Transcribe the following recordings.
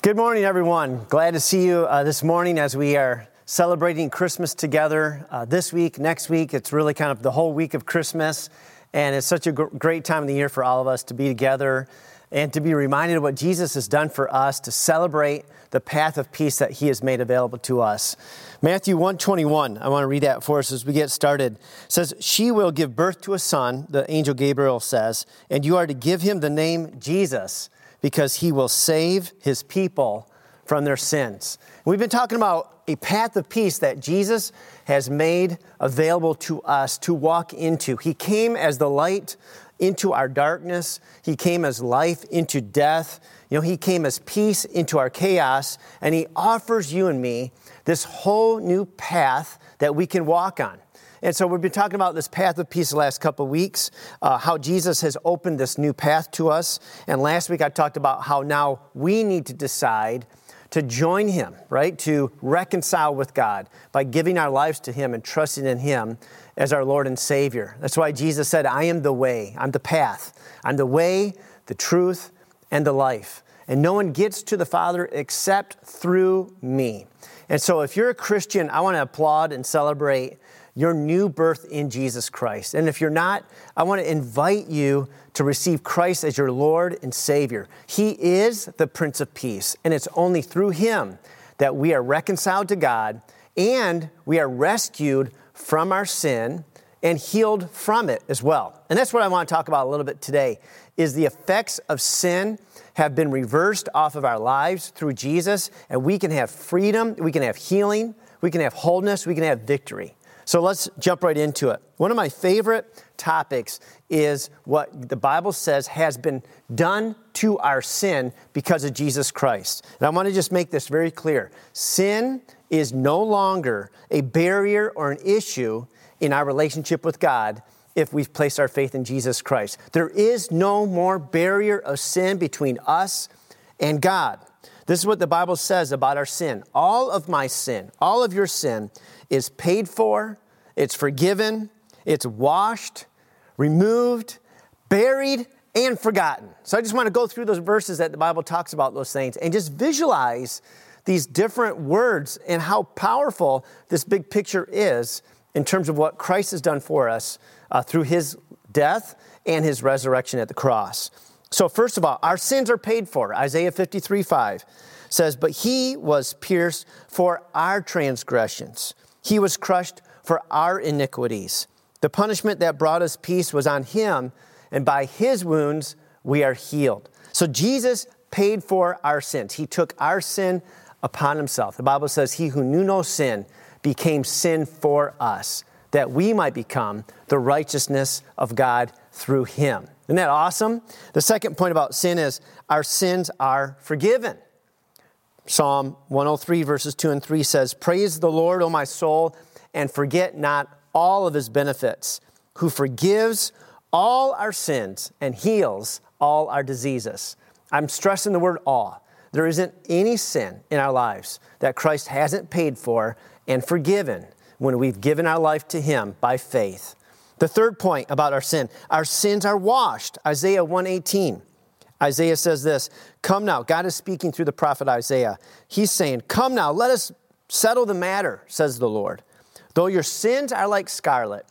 Good morning, everyone. Glad to see you uh, this morning as we are celebrating Christmas together uh, this week, next week. It's really kind of the whole week of Christmas, and it's such a gr- great time of the year for all of us to be together and to be reminded of what Jesus has done for us to celebrate the path of peace that he has made available to us. Matthew 121, I want to read that for us as we get started. Says, She will give birth to a son, the angel Gabriel says, and you are to give him the name Jesus because he will save his people from their sins. We've been talking about a path of peace that Jesus has made available to us to walk into. He came as the light into our darkness, He came as life into death. You know, He came as peace into our chaos, and He offers you and me this whole new path that we can walk on. And so we've been talking about this path of peace the last couple of weeks, uh, how Jesus has opened this new path to us. And last week I talked about how now we need to decide to join Him, right? To reconcile with God by giving our lives to Him and trusting in Him as our Lord and Savior. That's why Jesus said, I am the way, I'm the path, I'm the way, the truth, and the life. And no one gets to the Father except through me. And so if you're a Christian, I want to applaud and celebrate your new birth in Jesus Christ. And if you're not, I want to invite you to receive Christ as your Lord and Savior. He is the Prince of Peace, and it's only through Him that we are reconciled to God and we are rescued from our sin and healed from it as well. And that's what I want to talk about a little bit today is the effects of sin have been reversed off of our lives through Jesus and we can have freedom, we can have healing, we can have wholeness, we can have victory. So let's jump right into it. One of my favorite topics is what the Bible says has been done to our sin because of Jesus Christ. And I want to just make this very clear sin is no longer a barrier or an issue in our relationship with God if we've placed our faith in Jesus Christ. There is no more barrier of sin between us and God. This is what the Bible says about our sin. All of my sin, all of your sin, is paid for, it's forgiven, it's washed, removed, buried, and forgotten. So I just want to go through those verses that the Bible talks about those things and just visualize these different words and how powerful this big picture is in terms of what Christ has done for us uh, through his death and his resurrection at the cross. So, first of all, our sins are paid for. Isaiah 53 5 says, But he was pierced for our transgressions, he was crushed for our iniquities. The punishment that brought us peace was on him, and by his wounds we are healed. So, Jesus paid for our sins. He took our sin upon himself. The Bible says, He who knew no sin became sin for us, that we might become the righteousness of God through him. Isn't that awesome? The second point about sin is our sins are forgiven. Psalm 103, verses 2 and 3 says, Praise the Lord, O my soul, and forget not all of his benefits, who forgives all our sins and heals all our diseases. I'm stressing the word all. There isn't any sin in our lives that Christ hasn't paid for and forgiven when we've given our life to him by faith. The third point about our sin, our sins are washed. Isaiah 118. Isaiah says this, "Come now, God is speaking through the prophet Isaiah. He's saying, "Come now, let us settle the matter," says the Lord. "Though your sins are like scarlet,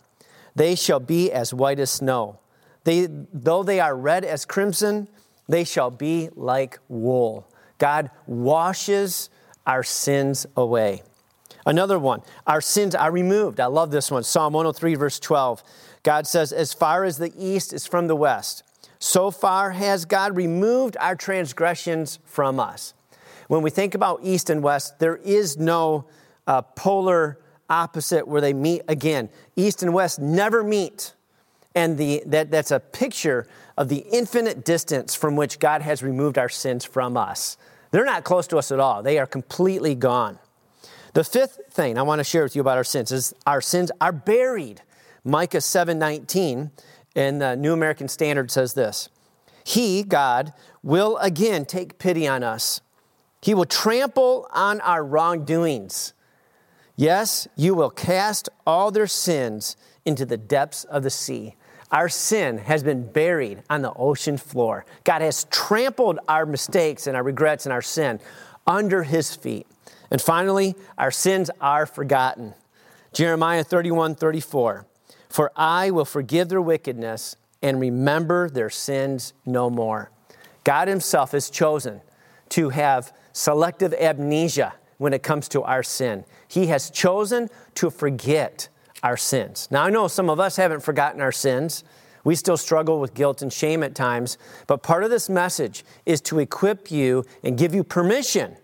they shall be as white as snow. They, though they are red as crimson, they shall be like wool." God washes our sins away. Another one, our sins are removed. I love this one. Psalm 103, verse 12. God says, As far as the east is from the west, so far has God removed our transgressions from us. When we think about east and west, there is no uh, polar opposite where they meet again. East and west never meet. And the, that, that's a picture of the infinite distance from which God has removed our sins from us. They're not close to us at all, they are completely gone. The fifth thing I want to share with you about our sins is our sins are buried. Micah 7:19 in the New American Standard says this. He, God, will again take pity on us. He will trample on our wrongdoings. Yes, you will cast all their sins into the depths of the sea. Our sin has been buried on the ocean floor. God has trampled our mistakes and our regrets and our sin under his feet. And finally, our sins are forgotten. Jeremiah 31 34. For I will forgive their wickedness and remember their sins no more. God Himself has chosen to have selective amnesia when it comes to our sin. He has chosen to forget our sins. Now, I know some of us haven't forgotten our sins. We still struggle with guilt and shame at times, but part of this message is to equip you and give you permission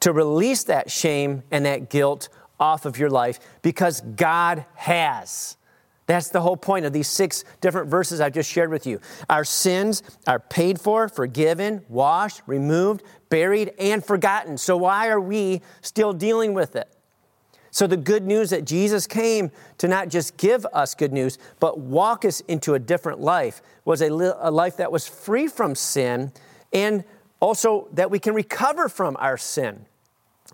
to release that shame and that guilt off of your life because God has. That's the whole point of these six different verses I've just shared with you. Our sins are paid for, forgiven, washed, removed, buried, and forgotten. So, why are we still dealing with it? So, the good news that Jesus came to not just give us good news, but walk us into a different life was a, li- a life that was free from sin and also that we can recover from our sin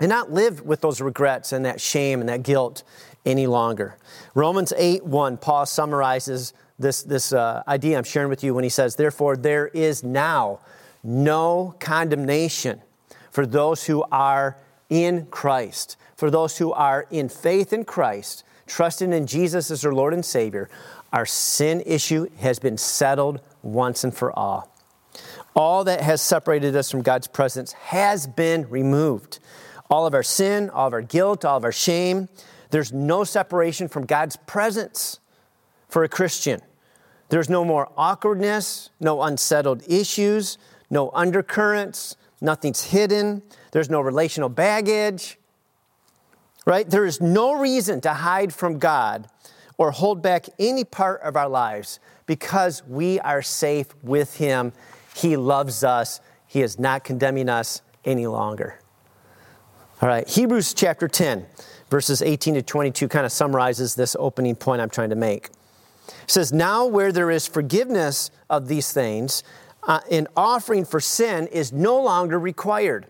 and not live with those regrets and that shame and that guilt any longer. Romans 8 1, Paul summarizes this, this uh, idea I'm sharing with you when he says, Therefore, there is now no condemnation for those who are in Christ, for those who are in faith in Christ, trusting in Jesus as their Lord and Savior. Our sin issue has been settled once and for all. All that has separated us from God's presence has been removed. All of our sin, all of our guilt, all of our shame. There's no separation from God's presence for a Christian. There's no more awkwardness, no unsettled issues, no undercurrents, nothing's hidden, there's no relational baggage, right? There is no reason to hide from God or hold back any part of our lives because we are safe with Him. He loves us, He is not condemning us any longer. All right, Hebrews chapter 10, verses 18 to 22 kind of summarizes this opening point I'm trying to make. It says, Now where there is forgiveness of these things, uh, an offering for sin is no longer required.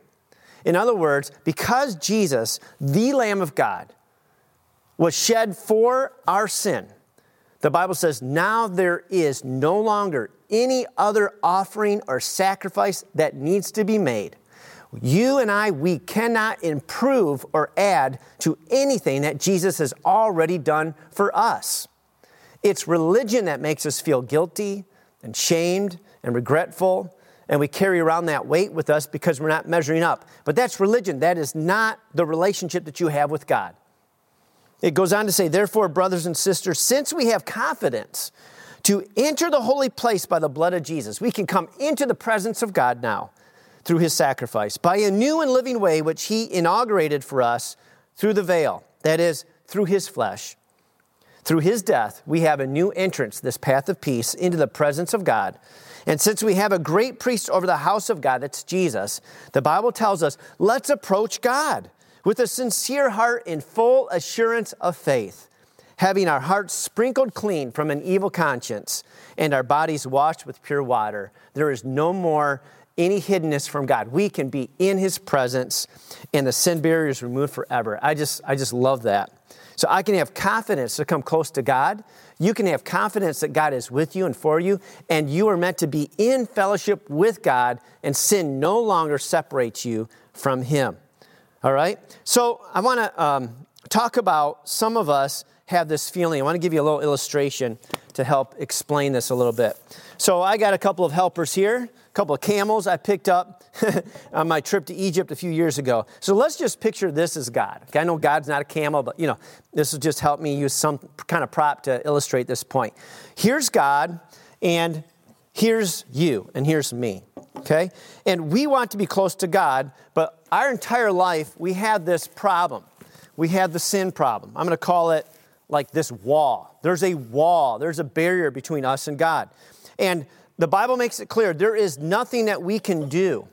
In other words, because Jesus, the Lamb of God, was shed for our sin, the Bible says, now there is no longer any other offering or sacrifice that needs to be made. You and I, we cannot improve or add to anything that Jesus has already done for us. It's religion that makes us feel guilty and shamed and regretful, and we carry around that weight with us because we're not measuring up. But that's religion. That is not the relationship that you have with God. It goes on to say, therefore, brothers and sisters, since we have confidence to enter the holy place by the blood of Jesus, we can come into the presence of God now through his sacrifice by a new and living way which he inaugurated for us through the veil, that is, through his flesh. Through his death, we have a new entrance, this path of peace, into the presence of God. And since we have a great priest over the house of God, that's Jesus, the Bible tells us, let's approach God with a sincere heart in full assurance of faith, having our hearts sprinkled clean from an evil conscience and our bodies washed with pure water. There is no more any hiddenness from God. We can be in His presence, and the sin barrier is removed forever. I just, I just love that. So I can have confidence to come close to God. You can have confidence that God is with you and for you, and you are meant to be in fellowship with God, and sin no longer separates you from Him. All right? So I want to um, talk about some of us have this feeling. I want to give you a little illustration to help explain this a little bit. So I got a couple of helpers here couple of camels I picked up on my trip to Egypt a few years ago. So let's just picture this as God. Okay, I know God's not a camel, but you know, this will just help me use some kind of prop to illustrate this point. Here's God, and here's you, and here's me. Okay? And we want to be close to God, but our entire life we have this problem. We have the sin problem. I'm going to call it like this wall. There's a wall, there's a barrier between us and God. And the Bible makes it clear there is nothing that we can do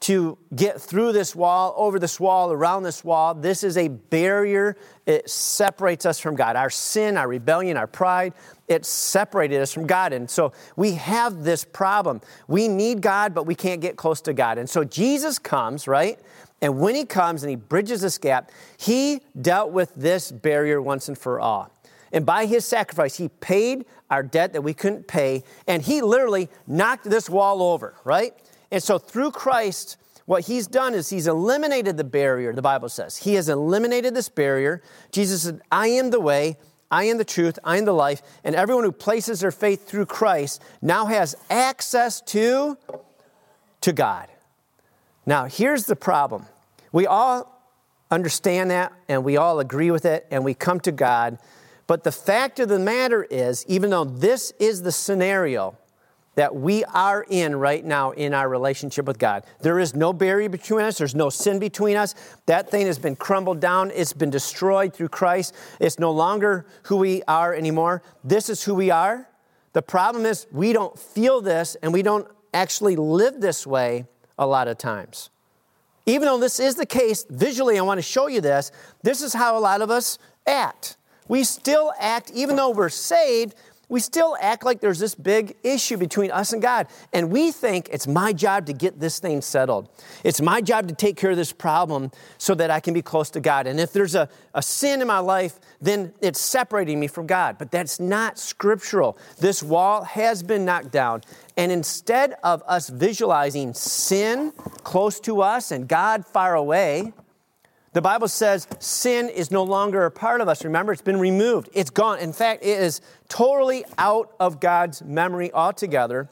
to get through this wall, over this wall, around this wall. This is a barrier. It separates us from God. Our sin, our rebellion, our pride, it separated us from God. And so we have this problem. We need God, but we can't get close to God. And so Jesus comes, right? And when he comes and he bridges this gap, he dealt with this barrier once and for all. And by his sacrifice, he paid our debt that we couldn't pay. And he literally knocked this wall over, right? And so through Christ, what he's done is he's eliminated the barrier, the Bible says. He has eliminated this barrier. Jesus said, I am the way, I am the truth, I am the life. And everyone who places their faith through Christ now has access to, to God. Now, here's the problem. We all understand that and we all agree with it and we come to God. But the fact of the matter is, even though this is the scenario that we are in right now in our relationship with God, there is no barrier between us, there's no sin between us. That thing has been crumbled down, it's been destroyed through Christ. It's no longer who we are anymore. This is who we are. The problem is, we don't feel this and we don't actually live this way a lot of times. Even though this is the case, visually, I want to show you this. This is how a lot of us act. We still act, even though we're saved, we still act like there's this big issue between us and God. And we think it's my job to get this thing settled. It's my job to take care of this problem so that I can be close to God. And if there's a, a sin in my life, then it's separating me from God. But that's not scriptural. This wall has been knocked down. And instead of us visualizing sin close to us and God far away, the Bible says sin is no longer a part of us. Remember, it's been removed, it's gone. In fact, it is totally out of God's memory altogether.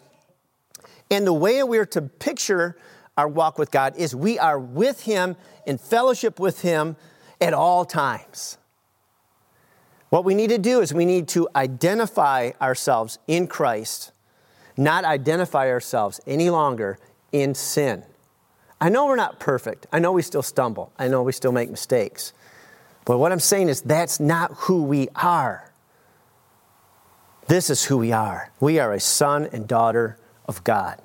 And the way we're to picture our walk with God is we are with Him in fellowship with Him at all times. What we need to do is we need to identify ourselves in Christ, not identify ourselves any longer in sin. I know we're not perfect. I know we still stumble. I know we still make mistakes. But what I'm saying is that's not who we are. This is who we are. We are a son and daughter of God.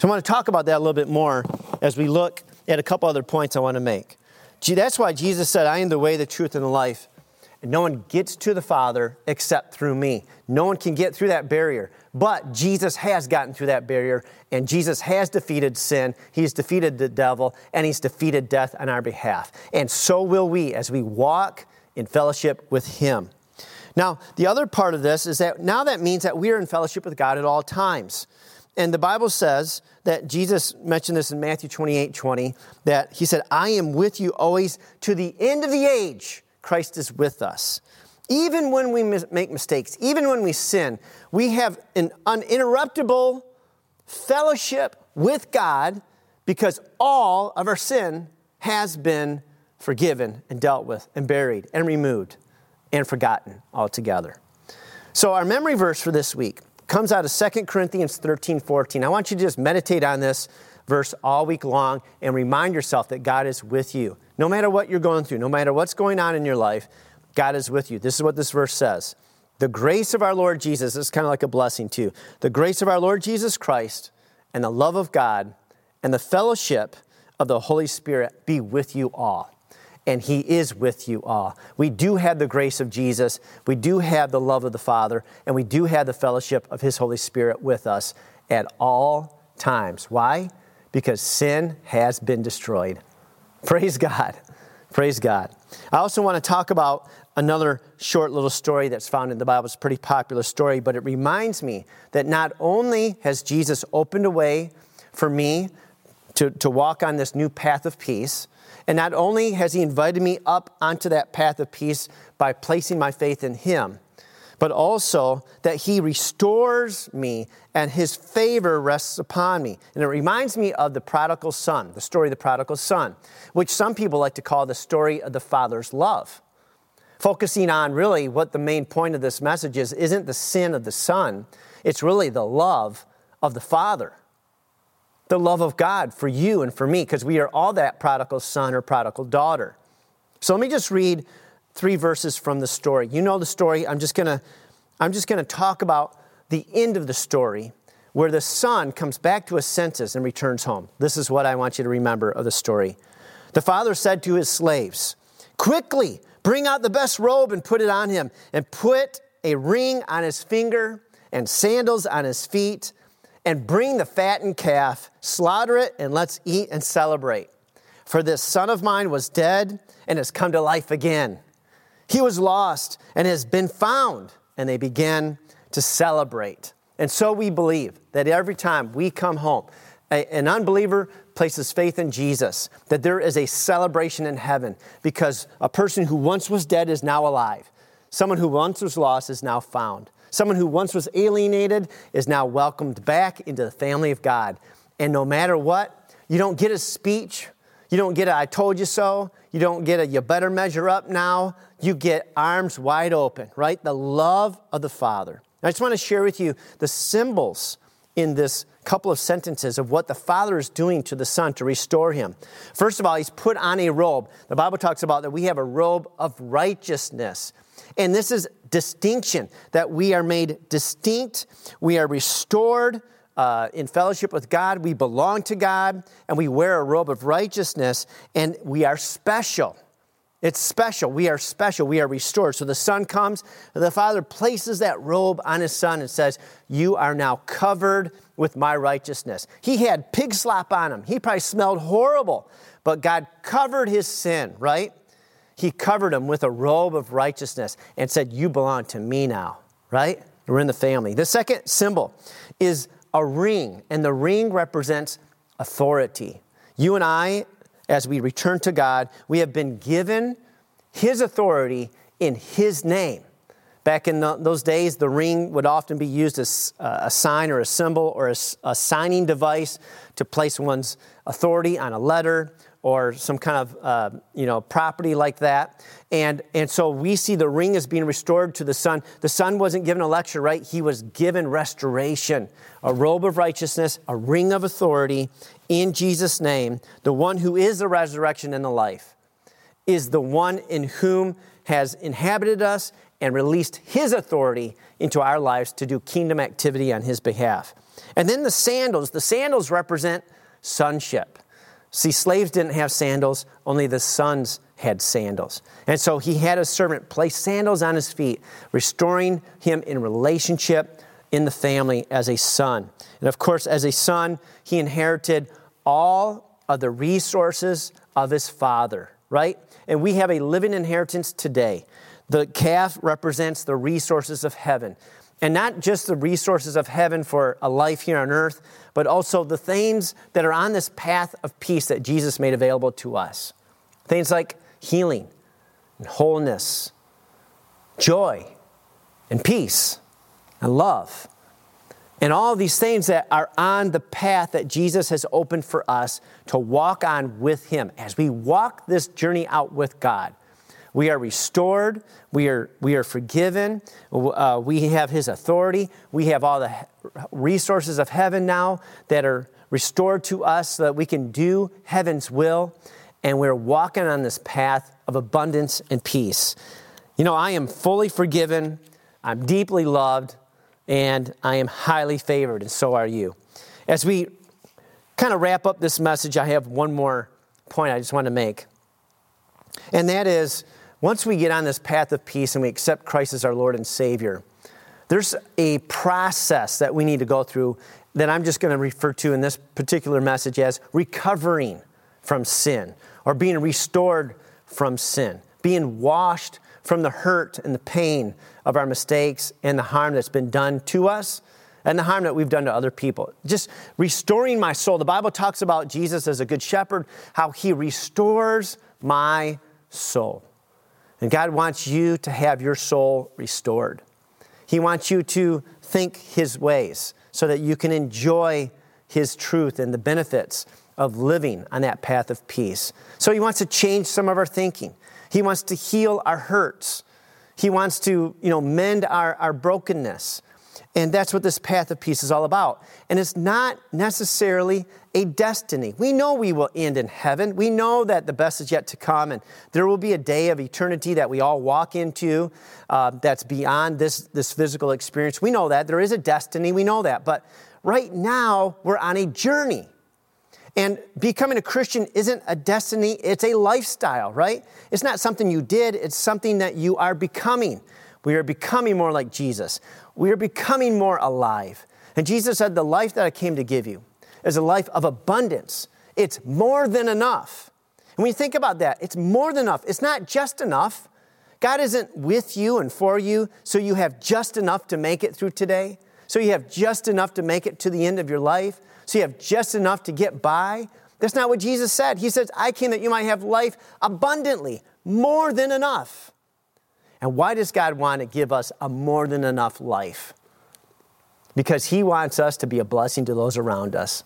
So I want to talk about that a little bit more as we look at a couple other points I want to make. That's why Jesus said, I am the way, the truth, and the life. And no one gets to the Father except through me. No one can get through that barrier. But Jesus has gotten through that barrier, and Jesus has defeated sin, He's defeated the devil, and He's defeated death on our behalf. And so will we as we walk in fellowship with Him. Now, the other part of this is that now that means that we are in fellowship with God at all times. And the Bible says that Jesus mentioned this in Matthew 28 20, that He said, I am with you always to the end of the age. Christ is with us. Even when we make mistakes, even when we sin, we have an uninterruptible fellowship with God because all of our sin has been forgiven and dealt with and buried and removed and forgotten altogether. So, our memory verse for this week comes out of 2 Corinthians 13 14. I want you to just meditate on this verse all week long and remind yourself that God is with you. No matter what you're going through, no matter what's going on in your life, God is with you. This is what this verse says. The grace of our Lord Jesus, this is kind of like a blessing too. The grace of our Lord Jesus Christ and the love of God and the fellowship of the Holy Spirit be with you all. And He is with you all. We do have the grace of Jesus, we do have the love of the Father, and we do have the fellowship of His Holy Spirit with us at all times. Why? Because sin has been destroyed. Praise God. Praise God. I also want to talk about another short little story that's found in the Bible. It's a pretty popular story, but it reminds me that not only has Jesus opened a way for me to, to walk on this new path of peace, and not only has He invited me up onto that path of peace by placing my faith in Him, but also that He restores me and His favor rests upon me. And it reminds me of the prodigal son, the story of the prodigal son, which some people like to call the story of the father's love focusing on really what the main point of this message is isn't the sin of the son, it's really the love of the Father. The love of God for you and for me, because we are all that prodigal son or prodigal daughter. So let me just read three verses from the story. You know the story. I'm just gonna, I'm just gonna talk about the end of the story where the son comes back to his senses and returns home. This is what I want you to remember of the story. The father said to his slaves, Quickly, Bring out the best robe and put it on him, and put a ring on his finger and sandals on his feet, and bring the fattened calf, slaughter it, and let's eat and celebrate. For this son of mine was dead and has come to life again. He was lost and has been found. And they began to celebrate. And so we believe that every time we come home, a, an unbeliever places faith in Jesus, that there is a celebration in heaven because a person who once was dead is now alive. Someone who once was lost is now found. Someone who once was alienated is now welcomed back into the family of God. And no matter what, you don't get a speech, you don't get a I told you so, you don't get a you better measure up now. You get arms wide open, right? The love of the Father. I just want to share with you the symbols in this couple of sentences of what the Father is doing to the Son to restore him. First of all, he's put on a robe. The Bible talks about that we have a robe of righteousness. And this is distinction, that we are made distinct, we are restored uh, in fellowship with God, we belong to God, and we wear a robe of righteousness, and we are special. It's special. We are special. We are restored. So the Son comes, the Father places that robe on His Son and says, You are now covered with my righteousness. He had pig slop on him. He probably smelled horrible, but God covered his sin, right? He covered him with a robe of righteousness and said, You belong to me now, right? We're in the family. The second symbol is a ring, and the ring represents authority. You and I, as we return to God, we have been given His authority in His name. Back in the, those days, the ring would often be used as uh, a sign or a symbol or a, a signing device to place one's authority on a letter or some kind of uh, you know property like that. And and so we see the ring as being restored to the son the son wasn't given a lecture right? He was given restoration a robe of righteousness a ring of authority in jesus name. The one who is the resurrection and the life is the one in whom has inhabited us and released his authority into our lives to do kingdom activity on his behalf. And then the sandals, the sandals represent sonship. See, slaves didn't have sandals, only the sons had sandals. And so he had a servant place sandals on his feet, restoring him in relationship in the family as a son. And of course, as a son, he inherited all of the resources of his father, right? And we have a living inheritance today. The calf represents the resources of heaven. And not just the resources of heaven for a life here on earth, but also the things that are on this path of peace that Jesus made available to us. Things like healing and wholeness, joy and peace and love. And all these things that are on the path that Jesus has opened for us to walk on with Him as we walk this journey out with God. We are restored. We are, we are forgiven. Uh, we have His authority. We have all the resources of heaven now that are restored to us so that we can do heaven's will. And we're walking on this path of abundance and peace. You know, I am fully forgiven. I'm deeply loved. And I am highly favored, and so are you. As we kind of wrap up this message, I have one more point I just want to make. And that is once we get on this path of peace and we accept Christ as our Lord and Savior, there's a process that we need to go through that I'm just going to refer to in this particular message as recovering from sin or being restored from sin, being washed from the hurt and the pain of our mistakes and the harm that's been done to us and the harm that we've done to other people. Just restoring my soul. The Bible talks about Jesus as a good shepherd, how he restores my soul. And God wants you to have your soul restored. He wants you to think His ways so that you can enjoy His truth and the benefits of living on that path of peace. So He wants to change some of our thinking. He wants to heal our hurts. He wants to, you know, mend our, our brokenness. And that's what this path of peace is all about. And it's not necessarily a destiny. We know we will end in heaven. We know that the best is yet to come, and there will be a day of eternity that we all walk into uh, that's beyond this, this physical experience. We know that. There is a destiny. We know that. But right now, we're on a journey. And becoming a Christian isn't a destiny, it's a lifestyle, right? It's not something you did, it's something that you are becoming. We are becoming more like Jesus. We are becoming more alive. And Jesus said, The life that I came to give you is a life of abundance. It's more than enough. And when you think about that, it's more than enough. It's not just enough. God isn't with you and for you so you have just enough to make it through today, so you have just enough to make it to the end of your life, so you have just enough to get by. That's not what Jesus said. He says, I came that you might have life abundantly, more than enough. And why does God want to give us a more than enough life? Because He wants us to be a blessing to those around us.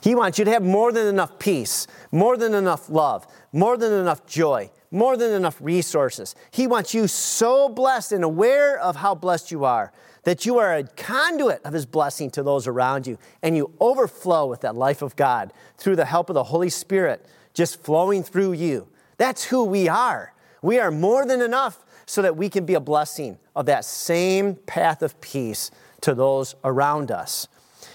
He wants you to have more than enough peace, more than enough love, more than enough joy, more than enough resources. He wants you so blessed and aware of how blessed you are that you are a conduit of His blessing to those around you and you overflow with that life of God through the help of the Holy Spirit just flowing through you. That's who we are. We are more than enough so that we can be a blessing of that same path of peace to those around us.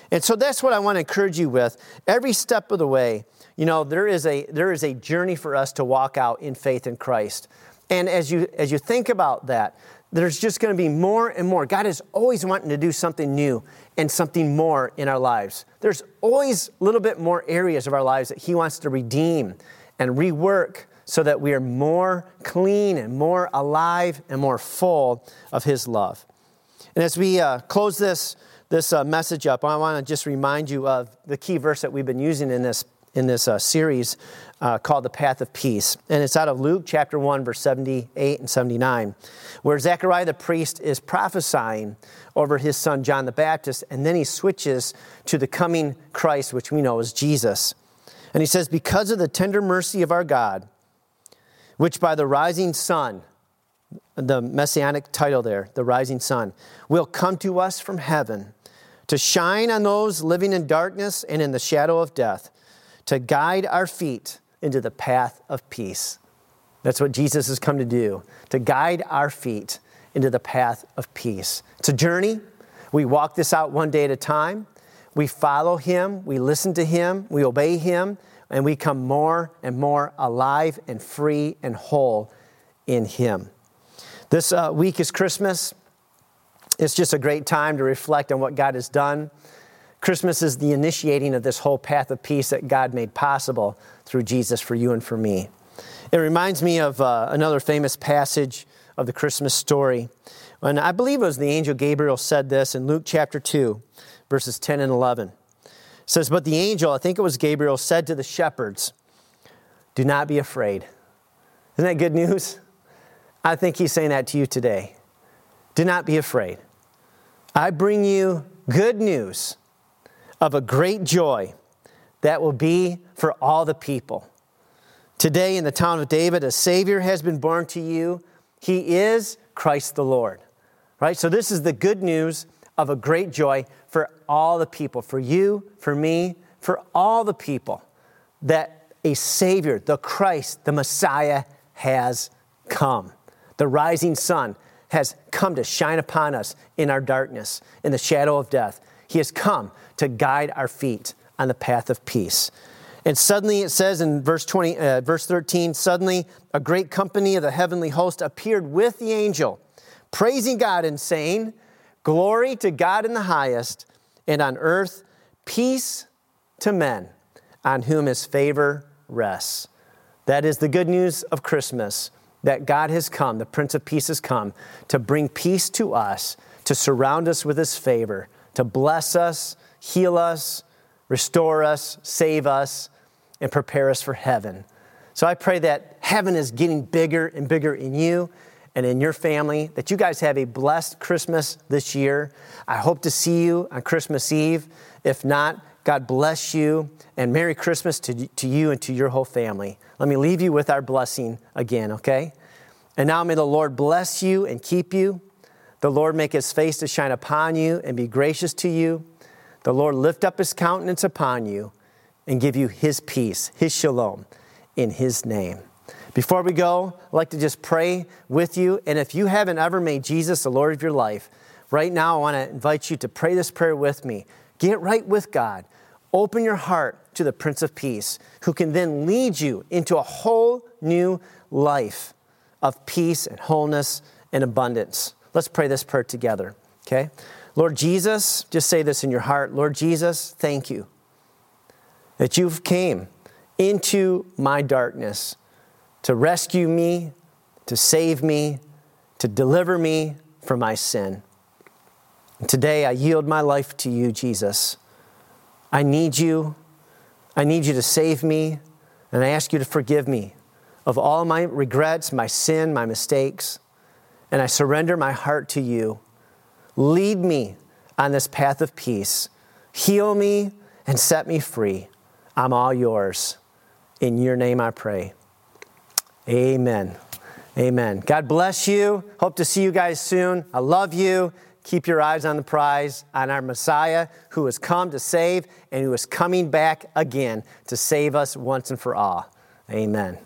And so that's what I want to encourage you with. Every step of the way, you know, there is a, there is a journey for us to walk out in faith in Christ. And as you, as you think about that, there's just going to be more and more. God is always wanting to do something new and something more in our lives. There's always a little bit more areas of our lives that He wants to redeem and rework so that we are more clean and more alive and more full of His love. And as we uh, close this, this uh, message up, I want to just remind you of the key verse that we've been using in this, in this uh, series uh, called The Path of Peace. And it's out of Luke chapter 1, verse 78 and 79, where Zechariah the priest is prophesying over his son John the Baptist, and then he switches to the coming Christ, which we know is Jesus. And he says, Because of the tender mercy of our God, which by the rising sun, the messianic title there, the rising sun, will come to us from heaven to shine on those living in darkness and in the shadow of death, to guide our feet into the path of peace. That's what Jesus has come to do, to guide our feet into the path of peace. It's a journey. We walk this out one day at a time. We follow Him, we listen to Him, we obey Him, and we come more and more alive and free and whole in Him. This uh, week is Christmas. It's just a great time to reflect on what God has done. Christmas is the initiating of this whole path of peace that God made possible through Jesus for you and for me. It reminds me of uh, another famous passage of the Christmas story. And I believe it was the angel Gabriel said this in Luke chapter 2, verses 10 and 11. Says, But the angel, I think it was Gabriel, said to the shepherds, Do not be afraid. Isn't that good news? I think he's saying that to you today. Do not be afraid. I bring you good news of a great joy that will be for all the people. Today, in the town of David, a Savior has been born to you. He is Christ the Lord. Right? So, this is the good news of a great joy for all the people, for you, for me, for all the people, that a Savior, the Christ, the Messiah, has come. The rising sun has come to shine upon us in our darkness, in the shadow of death. He has come to guide our feet on the path of peace. And suddenly it says in verse 20, uh, verse 13, suddenly a great company of the heavenly host appeared with the angel, praising God and saying, Glory to God in the highest, and on earth peace to men on whom his favor rests. That is the good news of Christmas that God has come, the Prince of Peace has come to bring peace to us, to surround us with his favor, to bless us, heal us, restore us, save us, and prepare us for heaven. So I pray that heaven is getting bigger and bigger in you and in your family, that you guys have a blessed Christmas this year. I hope to see you on Christmas Eve. If not, God bless you and Merry Christmas to, to you and to your whole family. Let me leave you with our blessing again, okay? And now may the Lord bless you and keep you. The Lord make his face to shine upon you and be gracious to you. The Lord lift up his countenance upon you and give you his peace, his shalom, in his name. Before we go, I'd like to just pray with you. And if you haven't ever made Jesus the Lord of your life, right now I want to invite you to pray this prayer with me. Get right with God. Open your heart to the Prince of Peace, who can then lead you into a whole new life of peace and wholeness and abundance. Let's pray this prayer together, okay? Lord Jesus, just say this in your heart. Lord Jesus, thank you that you've came into my darkness to rescue me, to save me, to deliver me from my sin. Today I yield my life to you, Jesus. I need you. I need you to save me, and I ask you to forgive me of all my regrets, my sin, my mistakes, and I surrender my heart to you. Lead me on this path of peace. Heal me and set me free. I'm all yours. In your name I pray. Amen. Amen. God bless you. Hope to see you guys soon. I love you. Keep your eyes on the prize, on our Messiah who has come to save and who is coming back again to save us once and for all. Amen.